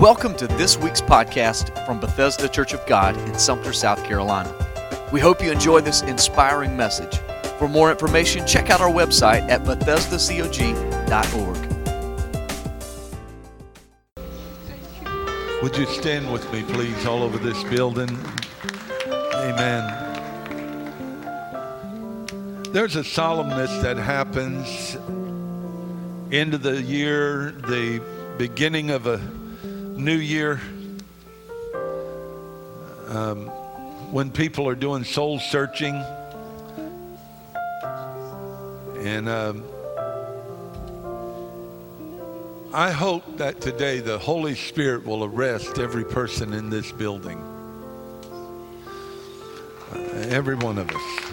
Welcome to this week's podcast from Bethesda Church of God in Sumter, South Carolina. We hope you enjoy this inspiring message. For more information, check out our website at BethesdaCog.org. Would you stand with me, please, all over this building? Amen. There's a solemnness that happens into the year, the beginning of a new year, um, when people are doing soul searching. And um, I hope that today the Holy Spirit will arrest every person in this building. Uh, every one of us.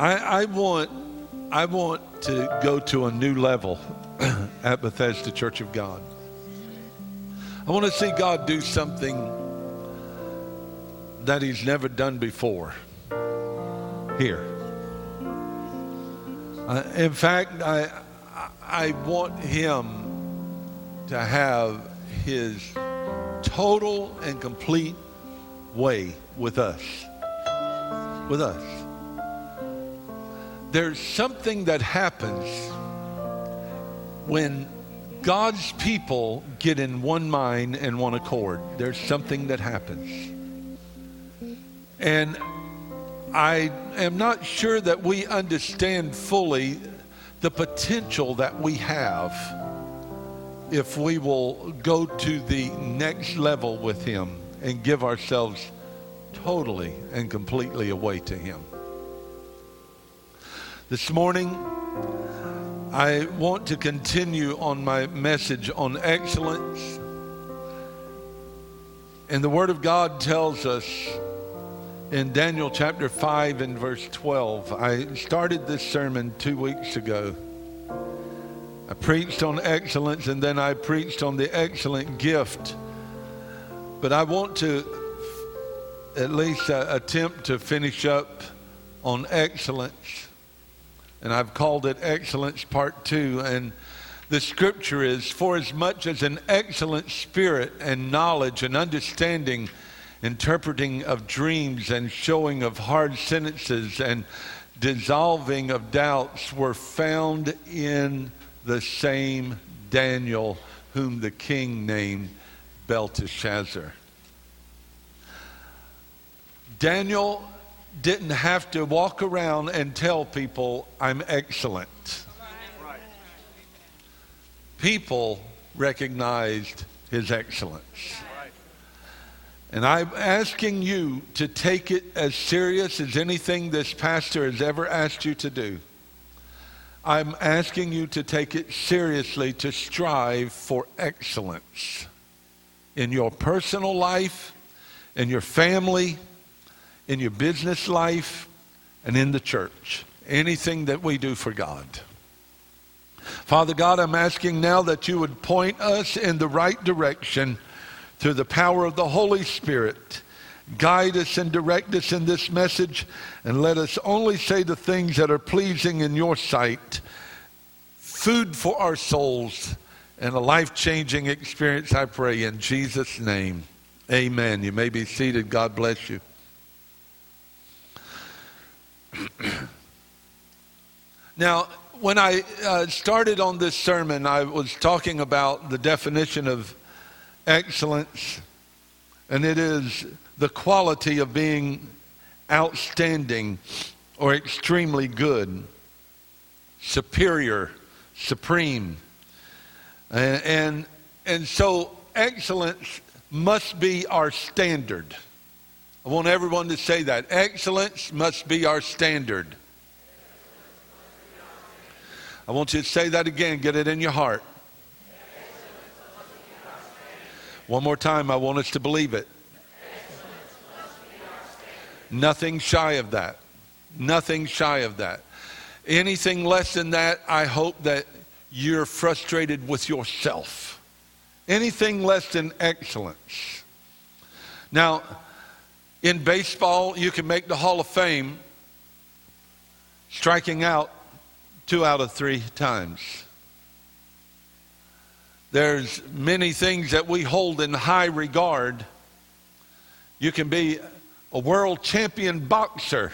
I, I want I want to go to a new level at Bethesda Church of God. I want to see God do something that He's never done before here. Uh, in fact, I, I want Him to have His total and complete way with us. With us. There's something that happens when God's people get in one mind and one accord, there's something that happens. And I am not sure that we understand fully the potential that we have if we will go to the next level with Him and give ourselves totally and completely away to Him. This morning, I want to continue on my message on excellence. And the Word of God tells us in Daniel chapter 5 and verse 12. I started this sermon two weeks ago. I preached on excellence and then I preached on the excellent gift. But I want to at least uh, attempt to finish up on excellence and I've called it Excellence Part 2. And the scripture is For as much as an excellent spirit and knowledge and understanding, interpreting of dreams and showing of hard sentences and dissolving of doubts were found in the same Daniel, whom the king named Belteshazzar. Daniel didn't have to walk around and tell people, I'm excellent. People recognized his excellence. And I'm asking you to take it as serious as anything this pastor has ever asked you to do. I'm asking you to take it seriously to strive for excellence in your personal life, in your family, in your business life, and in the church. Anything that we do for God. Father God, I'm asking now that you would point us in the right direction through the power of the Holy Spirit. Guide us and direct us in this message, and let us only say the things that are pleasing in your sight. Food for our souls and a life changing experience, I pray, in Jesus' name. Amen. You may be seated. God bless you. now, when I uh, started on this sermon, I was talking about the definition of excellence, and it is the quality of being outstanding or extremely good, superior, supreme. And, and, and so excellence must be our standard. I want everyone to say that. Excellence must be our standard. I want you to say that again. Get it in your heart. One more time. I want us to believe it. Nothing shy of that. Nothing shy of that. Anything less than that, I hope that you're frustrated with yourself. Anything less than excellence. Now, in baseball, you can make the Hall of Fame striking out two out of three times. There's many things that we hold in high regard. You can be a world champion boxer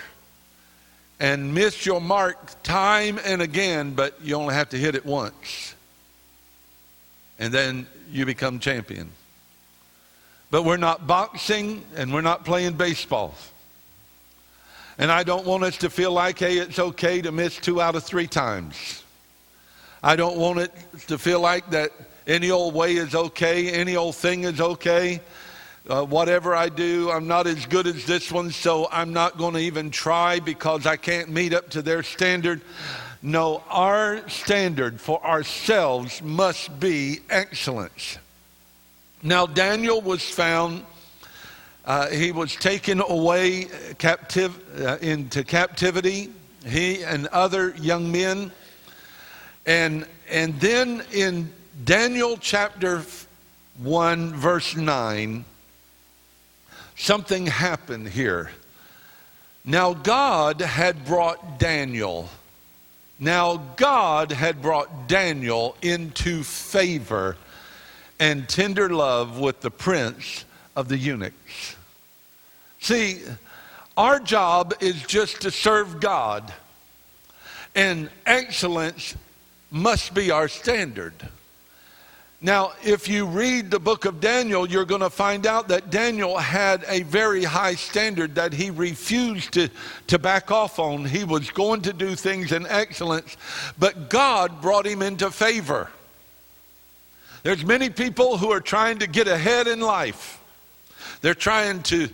and miss your mark time and again, but you only have to hit it once. And then you become champion. But we're not boxing and we're not playing baseball. And I don't want us to feel like, hey, it's okay to miss two out of three times. I don't want it to feel like that any old way is okay, any old thing is okay. Uh, whatever I do, I'm not as good as this one, so I'm not going to even try because I can't meet up to their standard. No, our standard for ourselves must be excellence. Now, Daniel was found, uh, he was taken away captive, uh, into captivity, he and other young men. And, and then in Daniel chapter 1, verse 9, something happened here. Now, God had brought Daniel. Now, God had brought Daniel into favor and tender love with the prince of the eunuchs. See, our job is just to serve God, and excellence must be our standard. Now, if you read the book of Daniel, you're going to find out that Daniel had a very high standard that he refused to, to back off on. He was going to do things in excellence, but God brought him into favor. There's many people who are trying to get ahead in life. They're trying to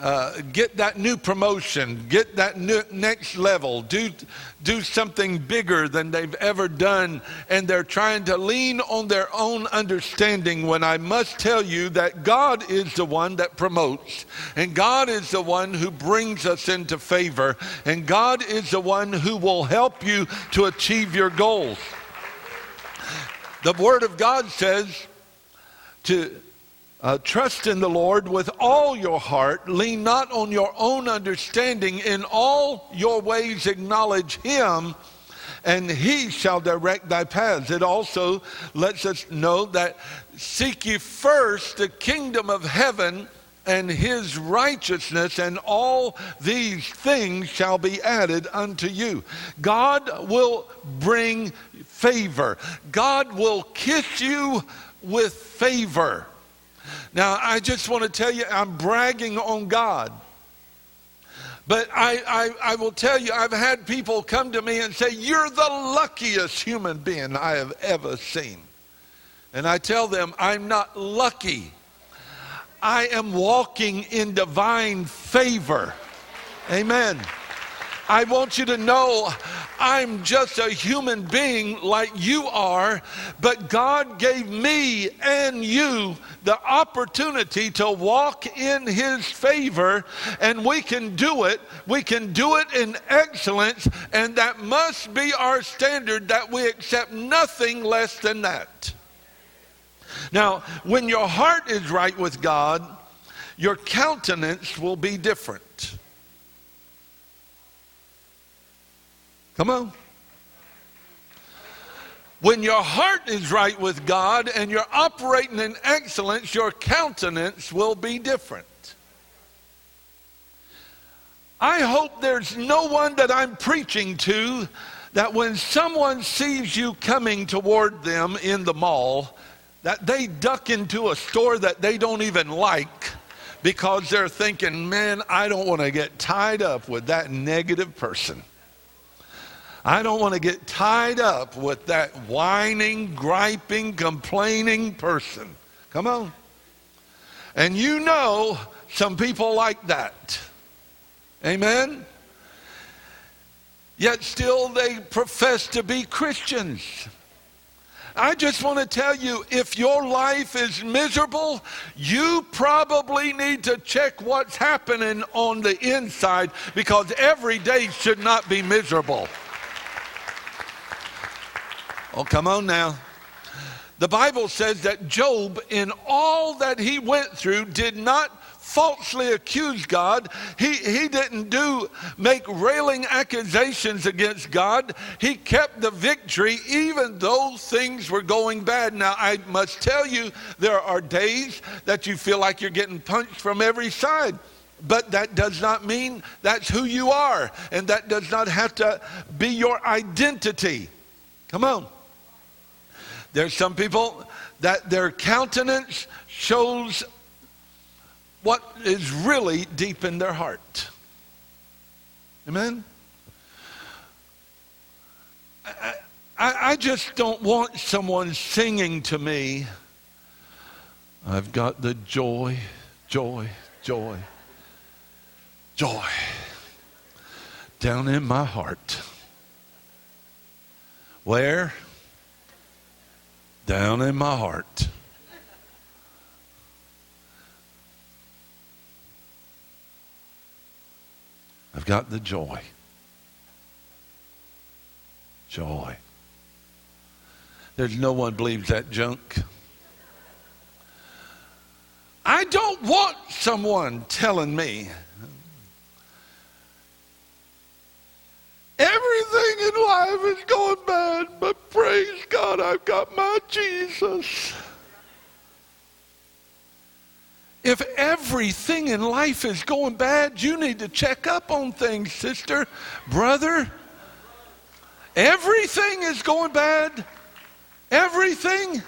uh, get that new promotion, get that new, next level, do, do something bigger than they've ever done, and they're trying to lean on their own understanding. When I must tell you that God is the one that promotes, and God is the one who brings us into favor, and God is the one who will help you to achieve your goals. The Word of God says to uh, trust in the Lord with all your heart. Lean not on your own understanding. In all your ways acknowledge Him, and He shall direct thy paths. It also lets us know that seek ye first the kingdom of heaven and his righteousness, and all these things shall be added unto you. God will bring favor, God will kiss you with favor. Now, I just want to tell you, I'm bragging on God. But I, I, I, will tell you, I've had people come to me and say, You're the luckiest human being I have ever seen. And I tell them, I'm not lucky. I am walking in divine favor. Amen. I want you to know I'm just a human being like you are, but God gave me and you the opportunity to walk in His favor, and we can do it. We can do it in excellence, and that must be our standard that we accept nothing less than that. Now, when your heart is right with God, your countenance will be different. Come on. When your heart is right with God and you're operating in excellence, your countenance will be different. I hope there's no one that I'm preaching to that when someone sees you coming toward them in the mall, that they duck into a store that they don't even like because they're thinking, man, I don't want to get tied up with that negative person. I don't want to get tied up with that whining, griping, complaining person. Come on. And you know some people like that. Amen? Yet still they profess to be Christians. I just want to tell you if your life is miserable, you probably need to check what's happening on the inside because every day should not be miserable. Oh, come on now. The Bible says that Job, in all that he went through, did not falsely accuse God. He, he didn't do make railing accusations against God. He kept the victory even though things were going bad. Now, I must tell you, there are days that you feel like you're getting punched from every side. But that does not mean that's who you are, and that does not have to be your identity. Come on. There's some people that their countenance shows what is really deep in their heart. Amen? I, I, I just don't want someone singing to me, I've got the joy, joy, joy, joy down in my heart. Where? Down in my heart. I've got the joy. Joy. There's no one believes that junk. I don't want someone telling me everything in life is going bad, but praise God, I've got my Jesus. If everything in life is going bad, you need to check up on things, sister, brother. Everything is going bad. Everything.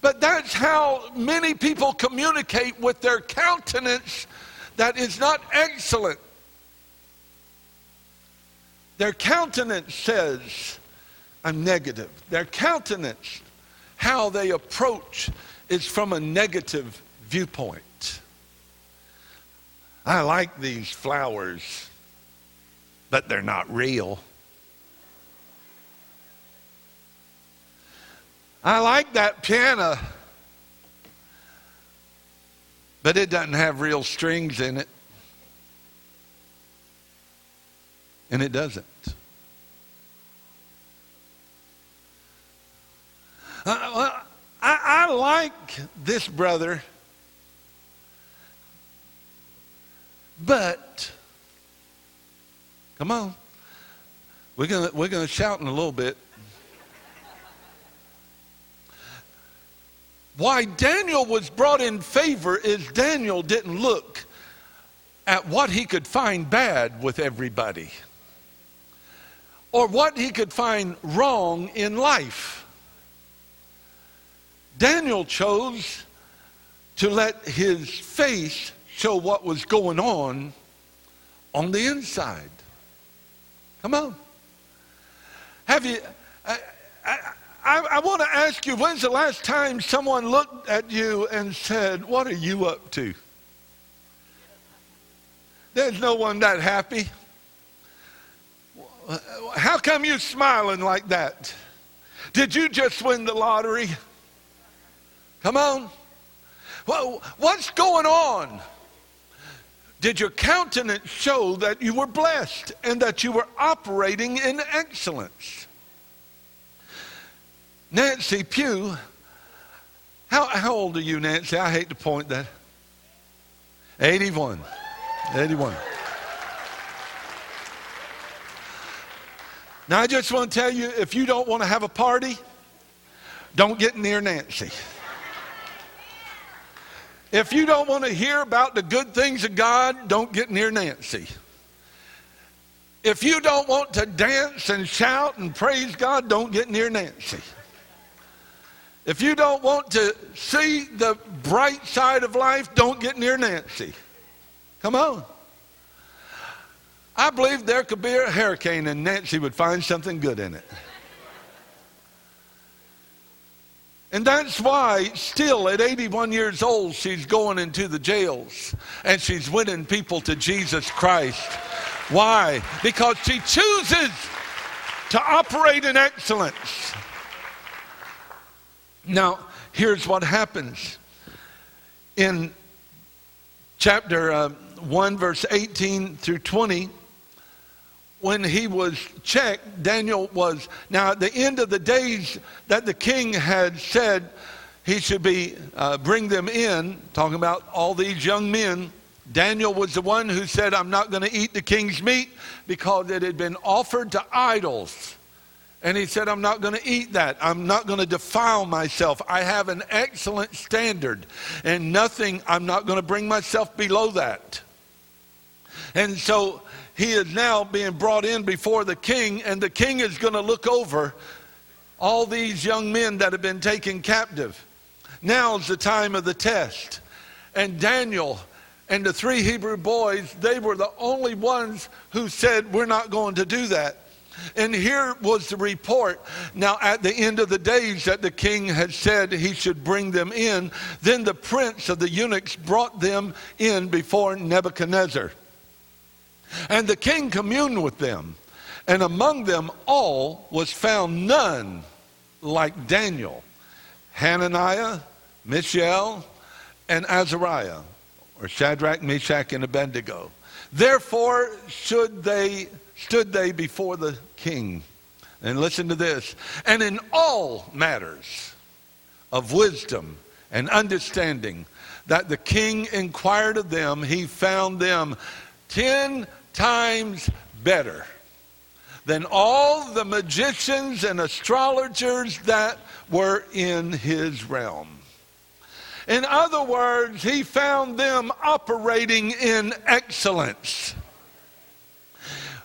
But that's how many people communicate with their countenance that is not excellent. Their countenance says, I'm negative. Their countenance, how they approach is from a negative viewpoint. I like these flowers, but they're not real. I like that piano, but it doesn't have real strings in it. And it doesn't. Uh, well, I, I like this brother, but come on. We're gonna we're gonna shout in a little bit. Why Daniel was brought in favor is Daniel didn't look at what he could find bad with everybody or what he could find wrong in life. Daniel chose to let his face show what was going on on the inside. Come on. Have you, I, I, I, I want to ask you, when's the last time someone looked at you and said, What are you up to? There's no one that happy. How come you smiling like that? Did you just win the lottery? Come on. Well, what's going on? Did your countenance show that you were blessed and that you were operating in excellence? Nancy Pugh, how, how old are you, Nancy? I hate to point that. 81. 81. Now, I just want to tell you if you don't want to have a party, don't get near Nancy. If you don't want to hear about the good things of God, don't get near Nancy. If you don't want to dance and shout and praise God, don't get near Nancy. If you don't want to see the bright side of life, don't get near Nancy. Come on. I believe there could be a hurricane and Nancy would find something good in it. And that's why, still at 81 years old, she's going into the jails and she's winning people to Jesus Christ. Why? Because she chooses to operate in excellence. Now, here's what happens. In chapter uh, 1, verse 18 through 20, when he was checked, Daniel was, now at the end of the days that the king had said, he should be uh, bring them in, talking about all these young men. Daniel was the one who said, I'm not going to eat the king's meat because it had been offered to idols. And he said, I'm not going to eat that. I'm not going to defile myself. I have an excellent standard, and nothing, I'm not going to bring myself below that. And so he is now being brought in before the king, and the king is going to look over all these young men that have been taken captive. Now's the time of the test. And Daniel and the three Hebrew boys, they were the only ones who said, We're not going to do that. And here was the report. Now, at the end of the days that the king had said he should bring them in, then the prince of the eunuchs brought them in before Nebuchadnezzar. And the king communed with them, and among them all was found none like Daniel, Hananiah, Mishael, and Azariah, or Shadrach, Meshach, and Abednego. Therefore should they stood they before the king. And listen to this. And in all matters of wisdom and understanding that the king inquired of them, he found them ten times better than all the magicians and astrologers that were in his realm. In other words, he found them operating in excellence.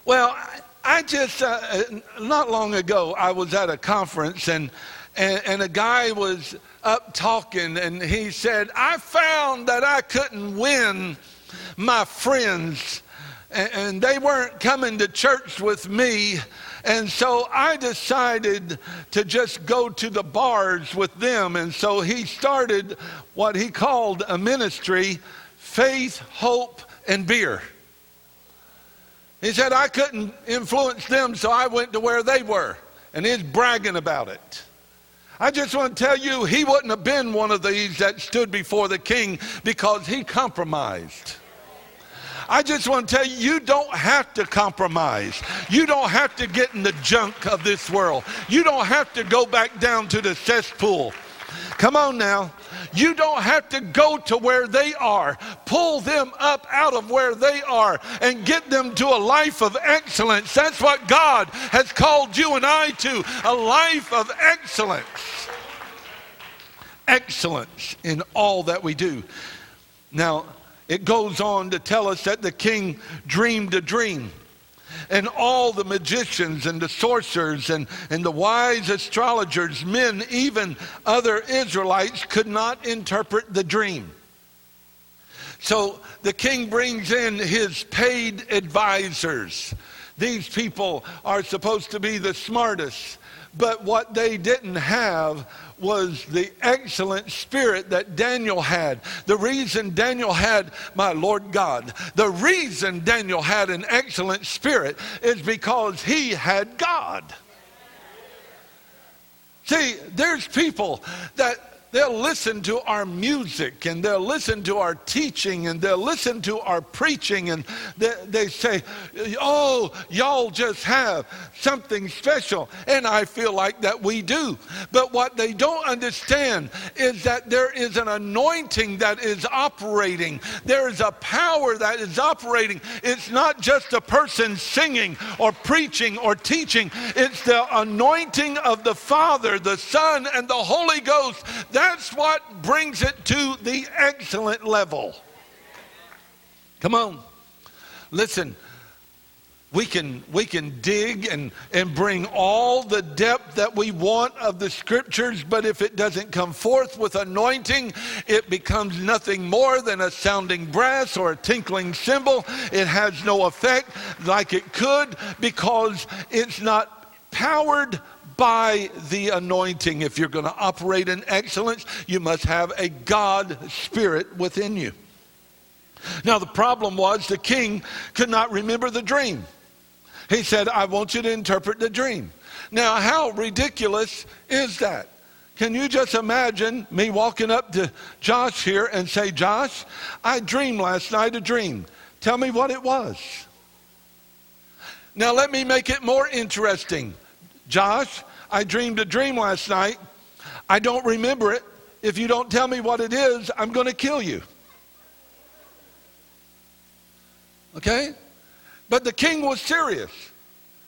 Well, I just, uh, uh, not long ago, I was at a conference and, and, and a guy was up talking and he said, I found that I couldn't win my friends and, they weren't coming to church with me. And so I decided to just go to the bars with them. And so he started what he called a ministry faith, hope, and beer. He said, I couldn't influence them, so I went to where they were. And he's bragging about it. I just want to tell you, he wouldn't have been one of these that stood before the king because he compromised. I just want to tell you, you don't have to compromise. You don't have to get in the junk of this world. You don't have to go back down to the cesspool. Come on now. You don't have to go to where they are. Pull them up out of where they are and get them to a life of excellence. That's what God has called you and I to a life of excellence. Excellence in all that we do. Now, it goes on to tell us that the king dreamed a dream and all the magicians and the sorcerers and, and the wise astrologers, men, even other Israelites, could not interpret the dream. So the king brings in his paid advisors. These people are supposed to be the smartest, but what they didn't have was the excellent spirit that Daniel had. The reason Daniel had, my Lord God, the reason Daniel had an excellent spirit is because he had God. See, there's people that They'll listen to our music and they'll listen to our teaching and they'll listen to our preaching and they, they, say, Oh, y'all just have something special. And I feel like that we do. But what they don't understand is that there is an anointing that is operating, there is a power that is operating. It's not just a person singing or preaching or teaching, it's the anointing of the Father, the Son, and the Holy Ghost that's what brings it to the excellent level. Come on. Listen, we can, we can dig and, and bring all the depth that we want of the scriptures, but if it doesn't come forth with anointing, it becomes nothing more than a sounding brass or a tinkling cymbal. It has no effect like it could because it's not powered by the anointing. If you're going to operate in excellence, you must have a God spirit within you. Now, the problem was the king could not remember the dream. He said, I want you to interpret the dream. Now, how ridiculous is that? Can you just imagine me walking up to Josh here and say, Josh, I dreamed last night a dream. Tell me what it was. Now, let me make it more interesting. Josh, I dreamed a dream last night. I don't remember it. if you don't tell me what it is, I'm going to kill you. Okay? But the king was serious.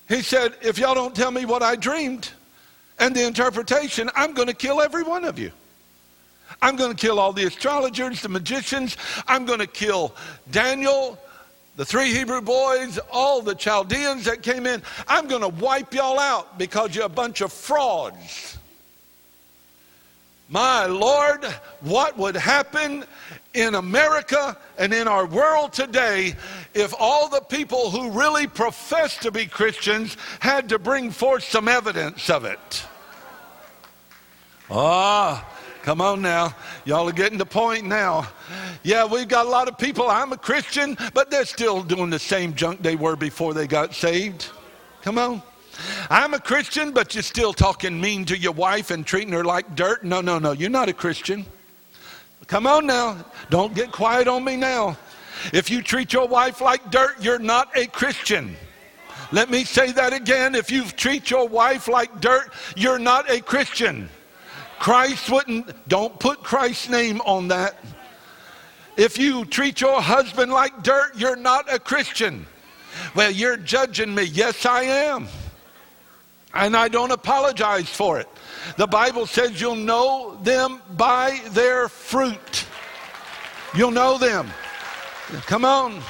He said, If y'all don't tell me what I dreamed and the interpretation, I'm going to kill every one of you. I'm going to kill all the astrologers, the magicians. I'm going to kill Daniel, the three Hebrew boys, all the Chaldeans that came in. I'm going to wipe y'all out because you're a bunch of frauds. My Lord, what would happen in America and in our world today if all the people who really profess to be Christians had to bring forth some evidence of it? Ah. Come on now. Y'all are getting the point now. Yeah, we've got a lot of people. I'm a Christian, but they're still doing the same junk they were before they got saved. Come on. I'm a Christian, but you're still talking mean to your wife and treating her like dirt. No, no, no. You're not a Christian. Come on now. Don't get quiet on me now. If you treat your wife like dirt, you're not a Christian. Let me say that again. If you treat your wife like dirt, you're not a Christian. Christ wouldn't, don't put Christ's name on that. If you treat your husband like dirt, you're not a Christian. Well, you're judging me. Yes, I am. And I don't apologize for it. The Bible says you'll know them by their fruit. You'll know them. Come on.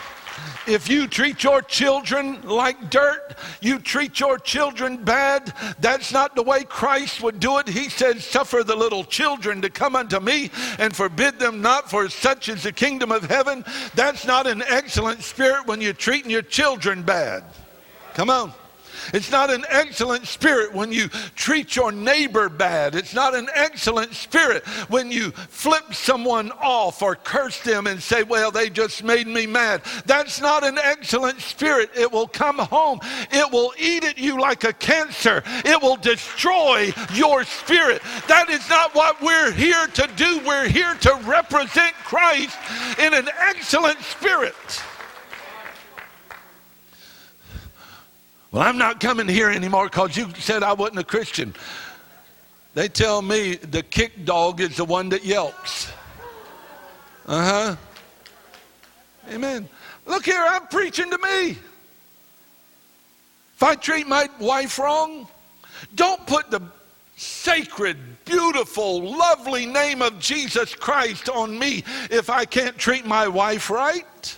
If you treat your children like dirt, you treat your children bad, that's not the way Christ would do it. He said, Suffer the little children to come unto me and forbid them not, for such is the kingdom of heaven. That's not an excellent spirit when you're treating your children bad. Come on. It's not an excellent spirit when you treat your neighbor bad. It's not an excellent spirit when you flip someone off or curse them and say, Well, they just made me mad. That's not an excellent spirit. It will come home, it will eat at you like a cancer, it will destroy your spirit. That is not what we're here to do. We're here to represent Christ in an excellent spirit. Well, I'm not coming here anymore because you said I wasn't a Christian. They tell me the kick dog is the one that yelps. Uh huh. Amen. Look here, I'm preaching to me. If I treat my wife wrong, don't put the sacred, beautiful, lovely name of Jesus Christ on me if I can't treat my wife right.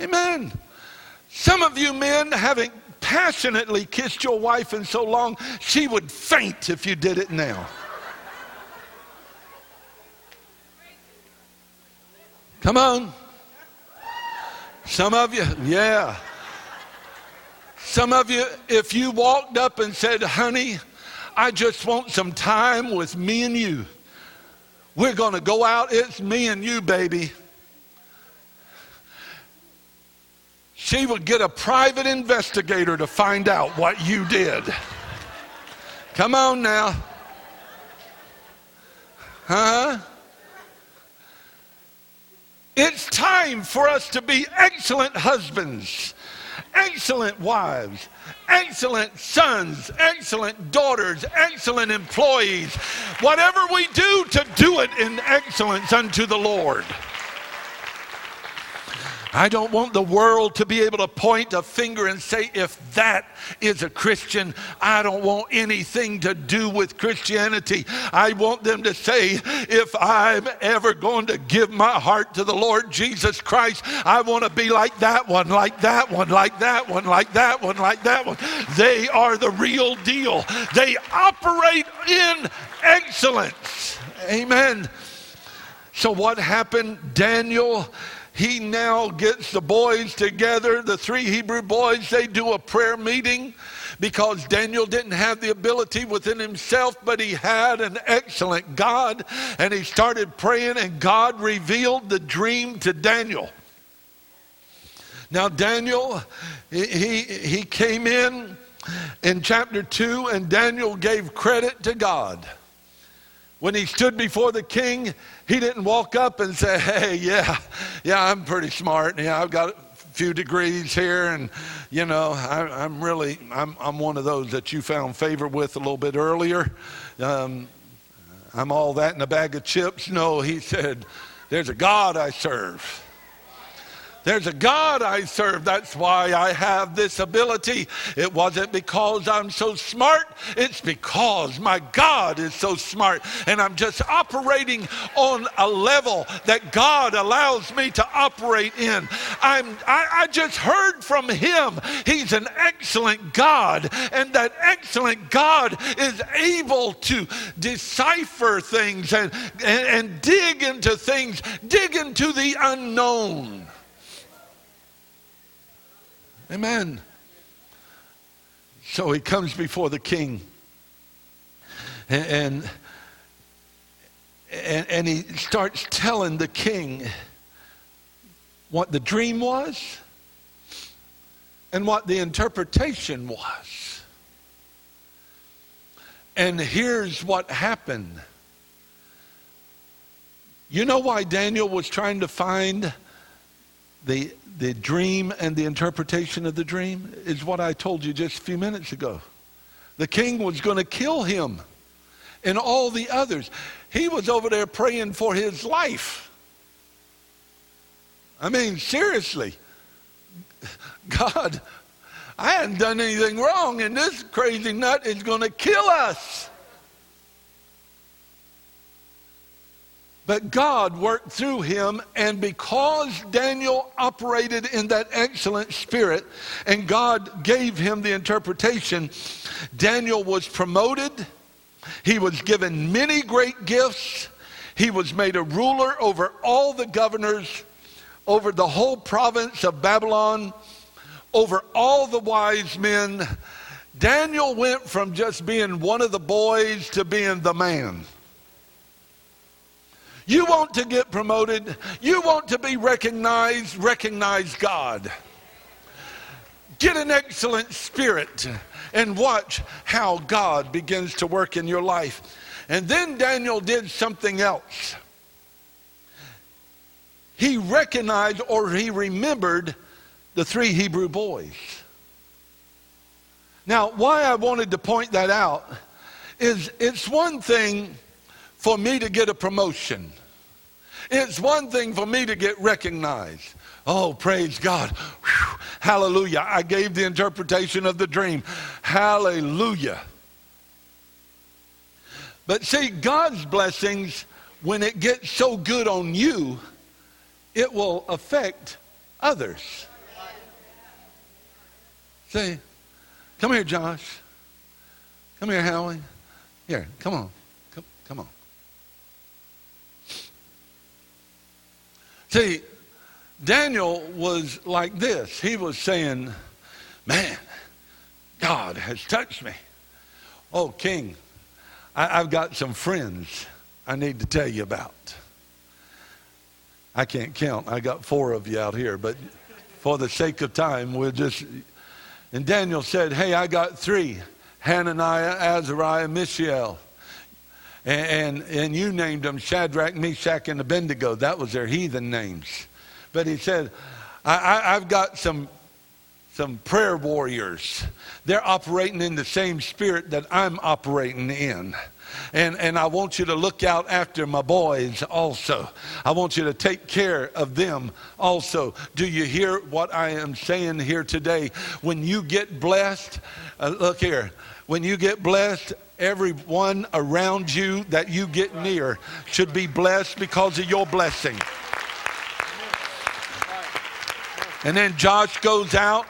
Amen. Some of you men, haven't passionately kissed your wife in so long, she would faint if you did it now. Come on. Some of you, yeah. Some of you, if you walked up and said, honey, I just want some time with me and you. We're going to go out. It's me and you, baby. She would get a private investigator to find out what you did. Come on now. Huh? It's time for us to be excellent husbands, excellent wives, excellent sons, excellent daughters, excellent employees. Whatever we do, to do it in excellence unto the Lord. I don't want the world to be able to point a finger and say, if that is a Christian, I don't want anything to do with Christianity. I want them to say, if I'm ever going to give my heart to the Lord Jesus Christ, I want to be like that one, like that one, like that one, like that one, like that one. They are the real deal. They operate in excellence. Amen. So, what happened? Daniel he now gets the boys together, the three Hebrew boys, they do a prayer meeting because Daniel didn't have the ability within himself, but he had an excellent God. And he started praying, and God revealed the dream to Daniel. Now, Daniel, he, he came in in chapter 2, and Daniel gave credit to God. When he stood before the king, he didn't walk up and say, Hey, yeah, yeah, I'm pretty smart. Yeah, I've got a few degrees here, and, you know, I, am really, I'm, I'm one of those that you found favor with a little bit earlier. Um, I'm all that in a bag of chips. No, he said, There's a God I serve. There's a God I serve. That's why I have this ability. It wasn't because I'm so smart, it's because my God is so smart. And I'm just operating on a level that God allows me to operate in. I'm, I, I just heard from Him. He's an excellent God, and that excellent God is able to decipher things and, and, and dig into things, dig into the unknown. Amen. So he comes before the king and, and, and he starts telling the king what the dream was and what the interpretation was. And here's what happened. You know why Daniel was trying to find the the dream and the interpretation of the dream is what I told you just a few minutes ago. The king was going to kill him and all the others. He was over there praying for his life. I mean, seriously. God, I hadn't done anything wrong, and this crazy nut is going to kill us. But God worked through him, and because Daniel operated in that excellent spirit and God gave him the interpretation, Daniel was promoted. He was given many great gifts. He was made a ruler over all the governors, over the whole province of Babylon, over all the wise men. Daniel went from just being one of the boys to being the man. You want to get promoted. You want to be recognized. Recognize God. Get an excellent spirit and watch how God begins to work in your life. And then Daniel did something else. He recognized or he remembered the three Hebrew boys. Now, why I wanted to point that out is it's one thing for me to get a promotion. It's one thing for me to get recognized. Oh, praise God. Whew. Hallelujah. I gave the interpretation of the dream. Hallelujah. But see, God's blessings, when it gets so good on you, it will affect others. See, come here, Josh. Come here, Howie. Here, come on. Come, come on. See, Daniel was like this. He was saying, Man, God has touched me. Oh, King, I, have got some friends I need to tell you about. I can't count. I got four of you out here, but for the sake of time, we'll just. And Daniel said, Hey, I got three Hananiah, Azariah, Mishael. And, and, and you named them Shadrach, Meshach, and Abednego. That was their heathen names. But he said, I, I, I've got some some prayer warriors. They're operating in the same spirit that I'm operating in. And, and I want you to look out after my boys also. I want you to take care of them also. Do you hear what I am saying here today? When you get blessed, uh, look here, when you get blessed, everyone around you that you get near should be blessed because of your blessing. And then Josh goes out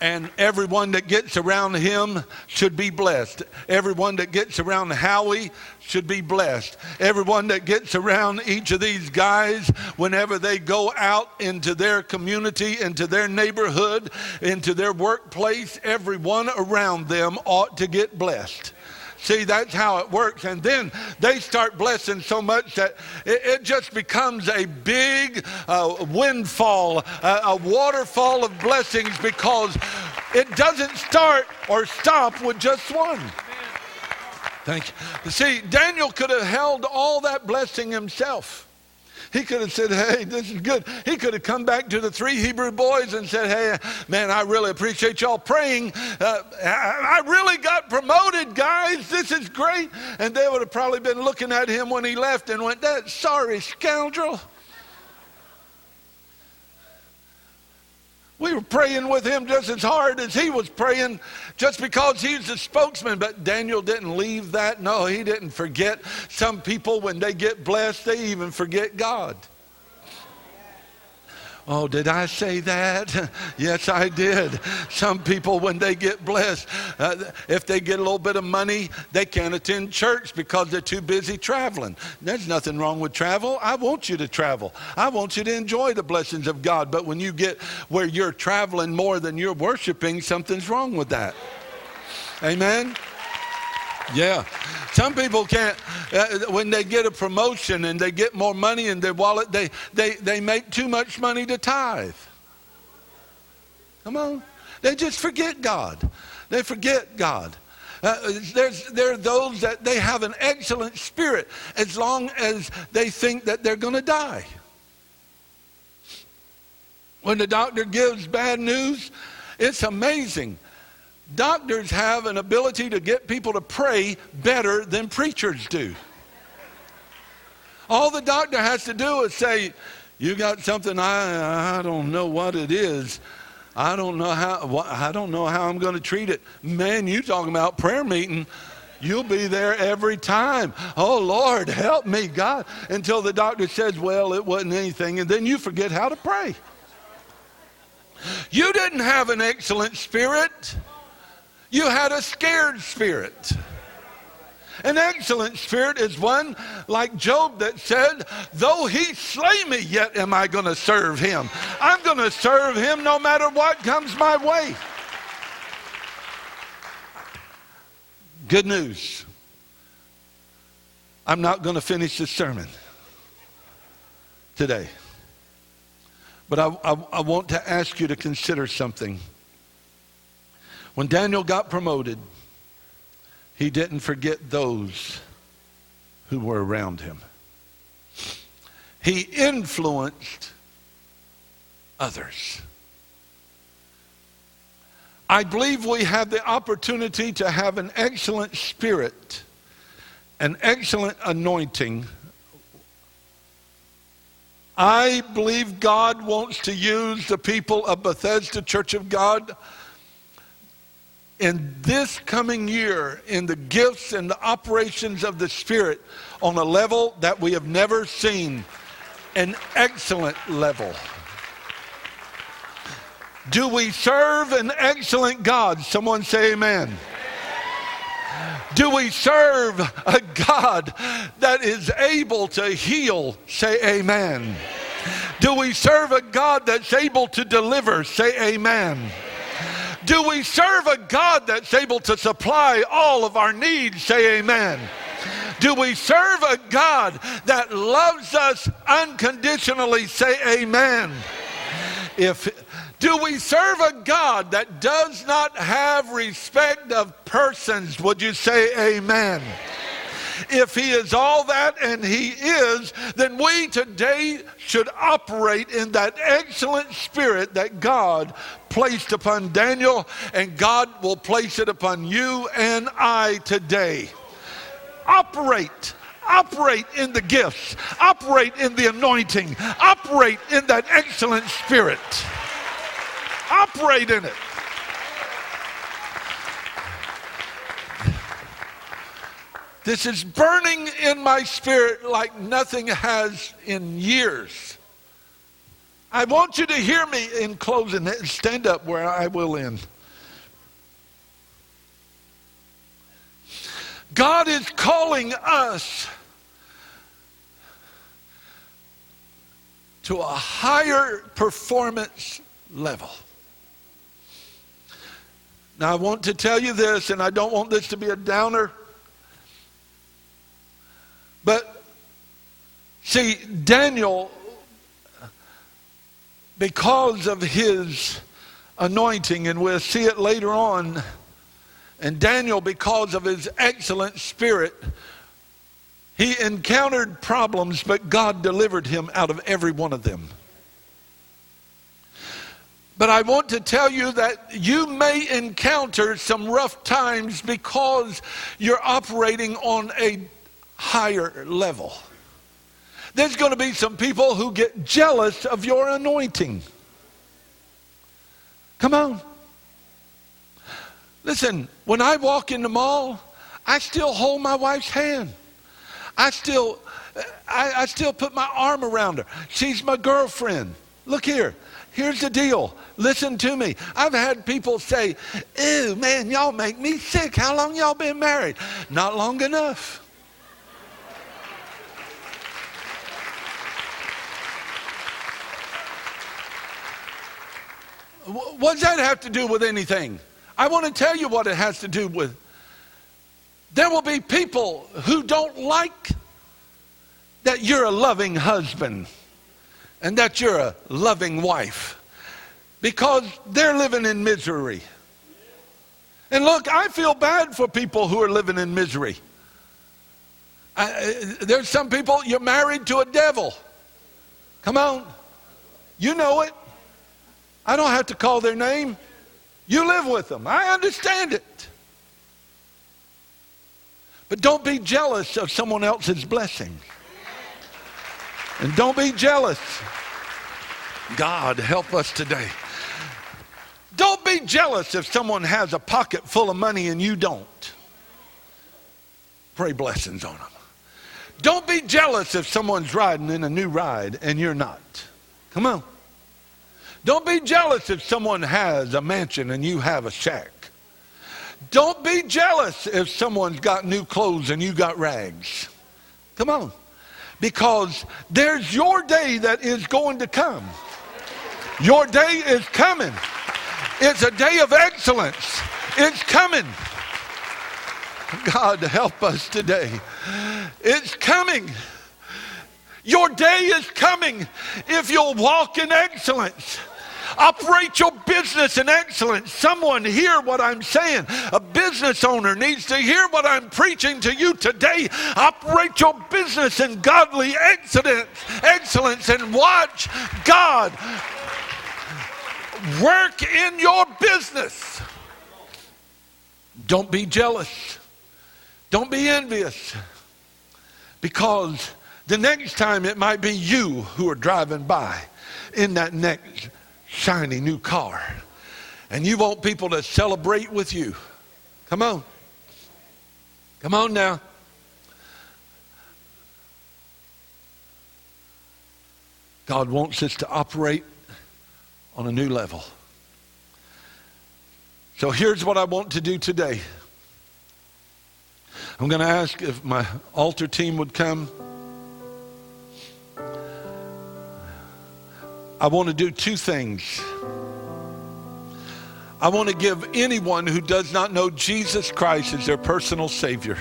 and everyone that gets around him should be blessed. Everyone that gets around Howie should be blessed. Everyone that gets around each of these guys, whenever they go out into their community, into their neighborhood, into their workplace, everyone around them ought to get blessed. See, that's how it works. And then they start blessing so much that it, it just becomes a big uh, windfall, uh, a waterfall of blessings because it doesn't start or stop with just one. Thank you. See, Daniel could have held all that blessing himself. He could have said, Hey, this is good. He could have come back to the three Hebrew boys and said, Hey, man, I really appreciate y'all praying. Uh, I, I really got promoted, guys. This is great. And they would have probably been looking at him when he left and went, That sorry scoundrel. We were praying with him just as hard as he was praying just because he's the spokesman. But Daniel didn't leave that. No, he didn't forget. Some people, when they get blessed, they even forget God. Oh, did I say that? yes, I did. Some people, when they get blessed, uh, if they get a little bit of money, they can't attend church because they're too busy traveling. There's nothing wrong with travel. I want you to travel. I want you to enjoy the blessings of God. But when you get where you're traveling more than you're worshiping, something's wrong with that. Amen. Yeah. Some people can't, uh, when they get a promotion and they get more money in their wallet, they, they, they make too much money to tithe. Come on. They just forget God. They forget God. Uh, there's, there are those that they have an excellent spirit as long as they think that they're going to die. When the doctor gives bad news, it's amazing Doctors have an ability to get people to pray better than preachers do. All the doctor has to do is say, You got something, I, I don't know what it is. I don't know how I don't know how I'm going to treat it. Man, you talking about prayer meeting. You'll be there every time. Oh Lord, help me, God. Until the doctor says, Well, it wasn't anything, and then you forget how to pray. You didn't have an excellent spirit. You had a scared spirit. An excellent spirit is one like Job that said, Though he slay me, yet am I going to serve him. I'm going to serve him no matter what comes my way. Good news. I'm not going to finish this sermon today. But I, I, I want to ask you to consider something. When Daniel got promoted, he didn't forget those who were around him. He influenced others. I believe we have the opportunity to have an excellent spirit, an excellent anointing. I believe God wants to use the people of Bethesda Church of God in this coming year in the gifts and the operations of the Spirit on a level that we have never seen, an excellent level. Do we serve an excellent God? Someone say amen. Do we serve a God that is able to heal? Say amen. Do we serve a God that's able to deliver? Say amen. Do we serve a God that's able to supply all of our needs? Say amen. Do we serve a God that loves us unconditionally? Say amen. If do we serve a God that does not have respect of persons? Would you say amen? If he is all that, and he is, then we today should operate in that excellent spirit that God placed upon Daniel, and God will place it upon you and I today. Operate operate in the gifts, operate in the anointing, operate in that excellent spirit. Operate in it. This is burning in my spirit like nothing has in years. I want you to hear me in closing. Stand up where I will end. God is calling us to a higher performance level. Now, I want to tell you this, and I don't want this to be a downer. But see, Daniel, because of his anointing, and we'll see it later on, and Daniel, because of his excellent spirit, He encountered problems, but God delivered him out of every one of them. But I want to tell you that you may encounter some rough times because you're operating on a higher level. There's going to be some people who get jealous of your anointing. Come on. Listen, when I walk in the mall, I still hold my wife's hand. I still, I, I still put my arm around her. She's my girlfriend. Look here. Here's the deal. Listen to me. I've had people say, Ew, man, y'all make me sick. How long y'all been married? Not long enough. What does that have to do with anything? I want to tell you what it has to do with. There will be people who don't like that you're a loving husband and that you're a loving wife because they're living in misery. And look, I feel bad for people who are living in misery. I, uh, there's some people, you're married to a devil. Come on. You know it. I don't have to call their name. You live with them. I understand it. But don't be jealous of someone else's blessing. And don't be jealous. God, help us today. Don't be jealous if someone has a pocket full of money and you don't. Pray blessings on them. Don't be jealous if someone's riding in a new ride and you're not. Come on. Don't be jealous if someone has a mansion and you have a shack. Don't be jealous if someone's got new clothes and you got rags. Come on. Because there's your day that is going to come. Your day is coming. It's a day of excellence. It's coming. God help us today. It's coming. Your day is coming if you'll walk in excellence. Operate your business in excellence. Someone hear what I'm saying. A business owner needs to hear what I'm preaching to you today. Operate your business in godly excellence, excellence and watch God work in your business. Don't be jealous. Don't be envious. Because the next time it might be you who are driving by in that next shiny new car. And you want people to celebrate with you. Come on. Come on now. God wants us to operate on a new level. So here's what I want to do today. I'm going to ask if my altar team would come. I want to do two things. I want to give anyone who does not know Jesus Christ as their personal Savior.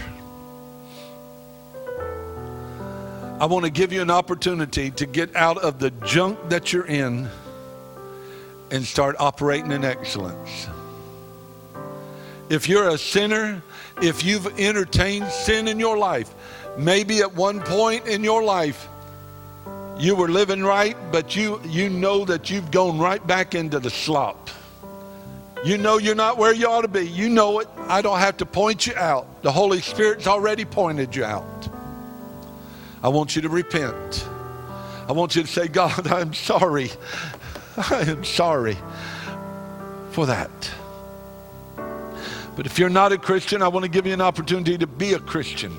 I want to give you an opportunity to get out of the junk that you're in and start operating in excellence. If you're a sinner, if you've entertained sin in your life, maybe at one point in your life you were living right, but you, you know that you've gone right back into the slop. You know you're not where you ought to be. You know it. I don't have to point you out. The Holy Spirit's already pointed you out. I want you to repent. I want you to say, God, I'm sorry. I am sorry for that. But if you're not a Christian, I want to give you an opportunity to be a Christian.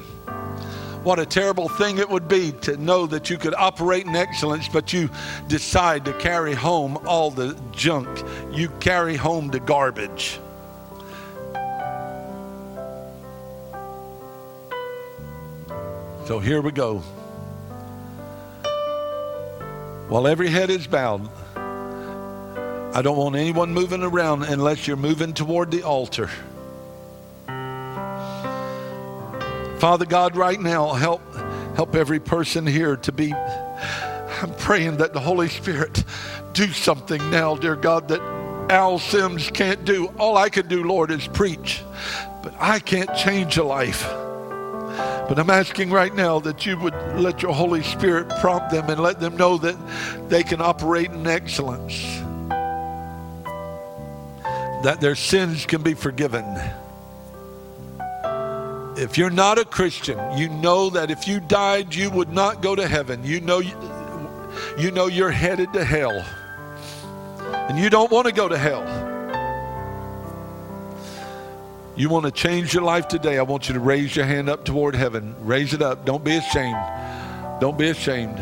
What a terrible thing it would be to know that you could operate in excellence, but you decide to carry home all the junk. You carry home the garbage. So here we go. While every head is bowed, I don't want anyone moving around unless you're moving toward the altar. Father God, right now, help help every person here to be. I'm praying that the Holy Spirit do something now, dear God, that Al Sims can't do. All I can do, Lord, is preach, but I can't change a life. But I'm asking right now that you would let your Holy Spirit prompt them and let them know that they can operate in excellence, that their sins can be forgiven. If you're not a Christian, you know that if you died, you would not go to heaven. You know, you know you're headed to hell, and you don't want to go to hell. You want to change your life today, I want you to raise your hand up toward heaven. Raise it up. Don't be ashamed. Don't be ashamed.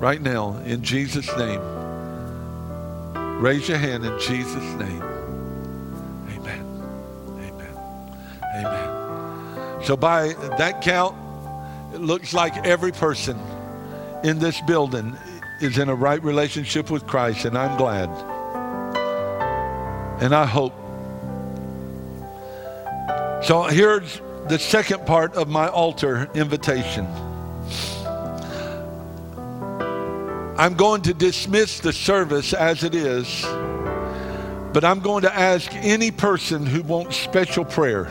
Right now, in Jesus' name. Raise your hand in Jesus' name. Amen. Amen. Amen. So, by that count, it looks like every person in this building is in a right relationship with Christ, and I'm glad. And I hope so here's the second part of my altar invitation. I'm going to dismiss the service as it is, but I'm going to ask any person who wants special prayer.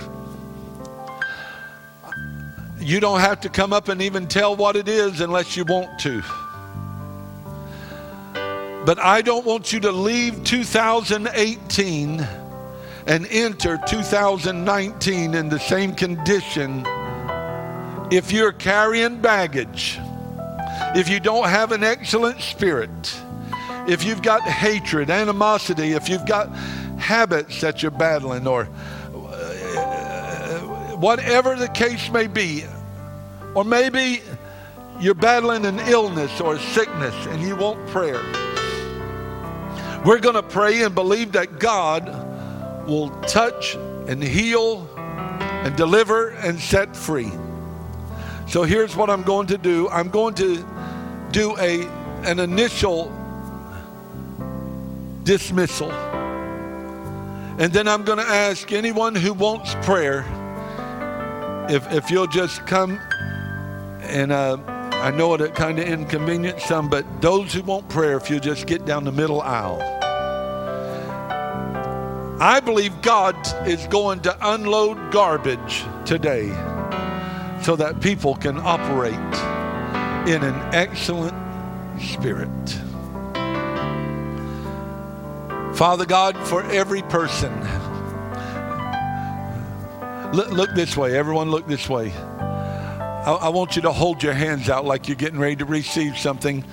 You don't have to come up and even tell what it is unless you want to. But I don't want you to leave 2018 and enter 2019 in the same condition if you're carrying baggage, if you don't have an excellent spirit, if you've got hatred, animosity, if you've got habits that you're battling, or whatever the case may be, or maybe you're battling an illness or a sickness and you want prayer. We're going to pray and believe that God will touch and heal and deliver and set free. So here's what I'm going to do. I'm going to do a an initial dismissal. And then I'm going to ask anyone who wants prayer if if you'll just come and uh, I know it kind of inconvenience some, but those who want prayer, if you'll just get down the middle aisle. I believe God is going to unload garbage today so that people can operate in an excellent spirit. Father God, for every person, look, look this way. Everyone, look this way. I, I want you to hold your hands out like you're getting ready to receive something.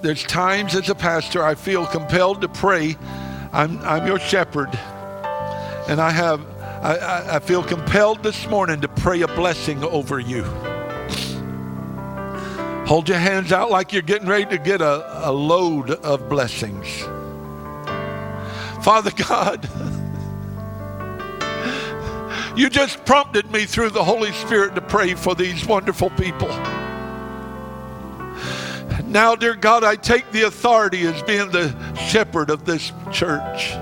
There's times as a pastor I feel compelled to pray. I'm, I'm your shepherd. And I have, I, I feel compelled this morning to pray a blessing over you. Hold your hands out like you're getting ready to get a, a load of blessings. Father God, you just prompted me through the Holy Spirit to pray for these wonderful people. Now, dear God, I take the authority as being the shepherd of this church.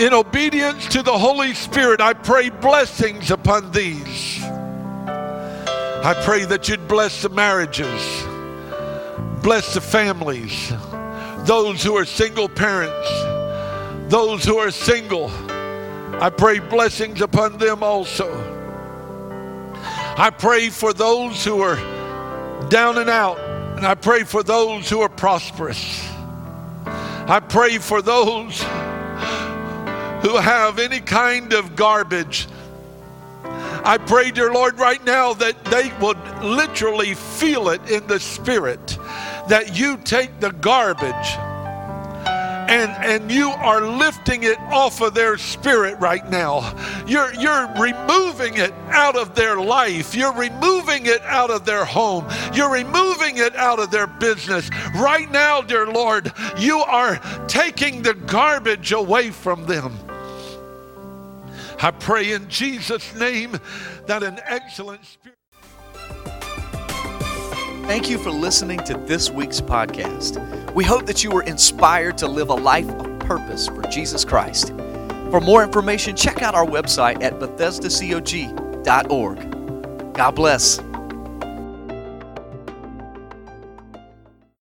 In obedience to the Holy Spirit, I pray blessings upon these. I pray that you'd bless the marriages, bless the families, those who are single parents, those who are single. I pray blessings upon them also. I pray for those who are down and out, and I pray for those who are prosperous. I pray for those who have any kind of garbage. I pray, dear Lord, right now that they would literally feel it in the spirit that you take the garbage and and you are lifting it off of their spirit right now. You're you're removing it out of their life. You're removing it out of their home. You're removing it out of their business. Right now, dear Lord, you are taking the garbage away from them. I pray in Jesus' name that an excellent spirit. Thank you for listening to this week's podcast. We hope that you were inspired to live a life of purpose for Jesus Christ. For more information, check out our website at BethesdaCog.org. God bless.